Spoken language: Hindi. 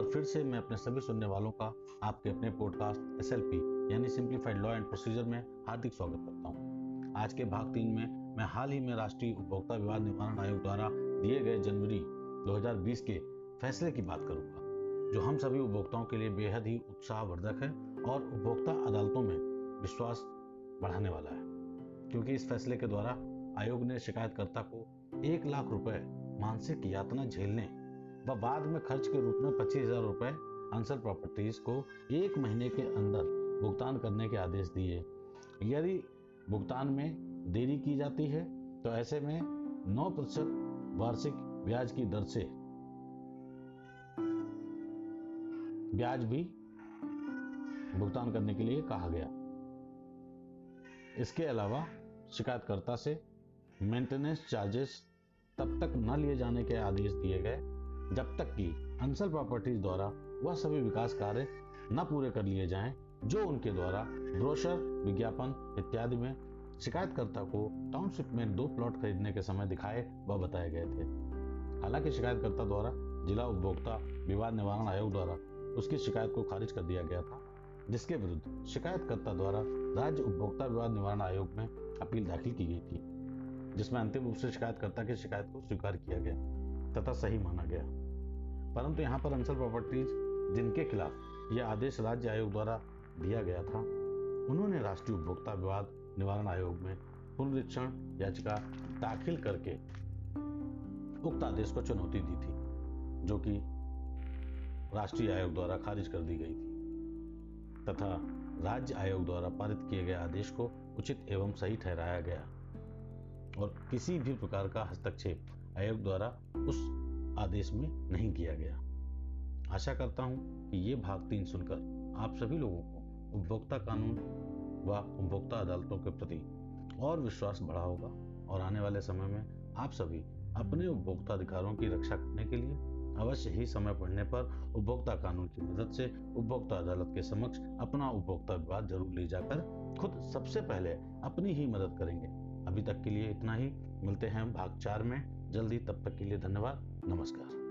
बार फिर से मैं अपने सभी सुनने वालों का आपके अपने पॉडकास्ट एस यानी सिंप्लीफाइड लॉ एंड प्रोसीजर में हार्दिक स्वागत करता हूँ। आज के भाग तीन में मैं हाल ही में राष्ट्रीय उपभोक्ता विवाद निवारण आयोग द्वारा दिए गए जनवरी 2020 के फैसले की बात करूँगा, जो हम सभी उपभोक्ताओं के लिए बेहद ही उत्साहवर्धक है और उपभोक्ता अदालतों में विश्वास बढ़ाने वाला है। क्योंकि इस फैसले के द्वारा आयोग ने शिकायतकर्ता को एक लाख रुपए मानसिक यातना झेलने व बाद में खर्च के रूप में पच्चीस हज़ार रुपए अंसर प्रॉपर्टीज़ को एक महीने के अंदर भुगतान करने के आदेश दिए। यदि भुगतान में देरी की जाती है तो ऐसे में 9 प्रतिशत वार्षिक ब्याज की दर से ब्याज भी भुगतान करने के लिए कहा गया। इसके अलावा शिकायतकर्ता से मेंटेनेंस चार्जेस तब तक न लिए जाने के आदेश दिए गए। जब तक कि अंसल प्रॉपर्टीज़ द्वारा वह सभी विकास कार्य न पूरे कर लिए जाएँ, जो उनके द्वारा ब्रोशर, विज्ञापन इत्यादि में शिकायतकर्ता को टाउनशिप में दो प्लॉट खरीदने के समय दिखाए व बताए गए थे। हालाँकि शिकायतकर्ता द्वारा जिला उपभोक्ता विवाद निवारण आयोग द्वारा उसकी शिकायत को खारिज कर दिया गया था, जिसके विरुद्ध शिकायतकर्ता द्वारा राज्य उपभोक्ता विवाद निवारण आयोग में अपील दाखिल की गई थी, जिसमें अंतिम रूप से शिकायतकर्ता की शिकायत को स्वीकार किया गया। तथा सही माना गया। परंतु यहाँ पर अंसल प्रॉपर्टीज़ जिनके खिलाफ यह आदेश राज्य आयोग द्वारा दिया गया था, उन्होंने राष्ट्रीय उपभोक्ता विवाद निवारण आयोग में पुनरीक्षण याचिका दाखिल करके उक्त आदेश को चुनौती दी थी, जो कि राष्ट्रीय आयोग द्वारा खारिज कर दी गई थी, तथा राज्य आयोग द्वारा पारित किए गए आदेश को उचित एवं सही ठहराया गया, और किसी भी प्रकार का हस्तक्षेप आयोग द्वारा उस आदेश में नहीं किया गया। आशा करता हूँ कि ये भाग तीन सुनकर आप सभी लोगों को उपभोक्ता कानून व उपभोक्ता अदालतों के प्रति और विश्वास बढ़ा होगा और आने वाले समय में आप सभी अपने उपभोक्ता अधिकारों की रक्षा करने के लिए अवश्य ही समय पड़ने पर उपभोक्ता कानून की मदद से उपभोक्ता अदालत के समक्ष अपना उपभोक्ता विवाद ज़रूर ले जाकर खुद सबसे पहले अपनी ही मदद करेंगे। अभी तक के लिए इतना ही। मिलते हैं भाग चार में। जल्दी तब तक के लिए धन्यवाद नमस्कार।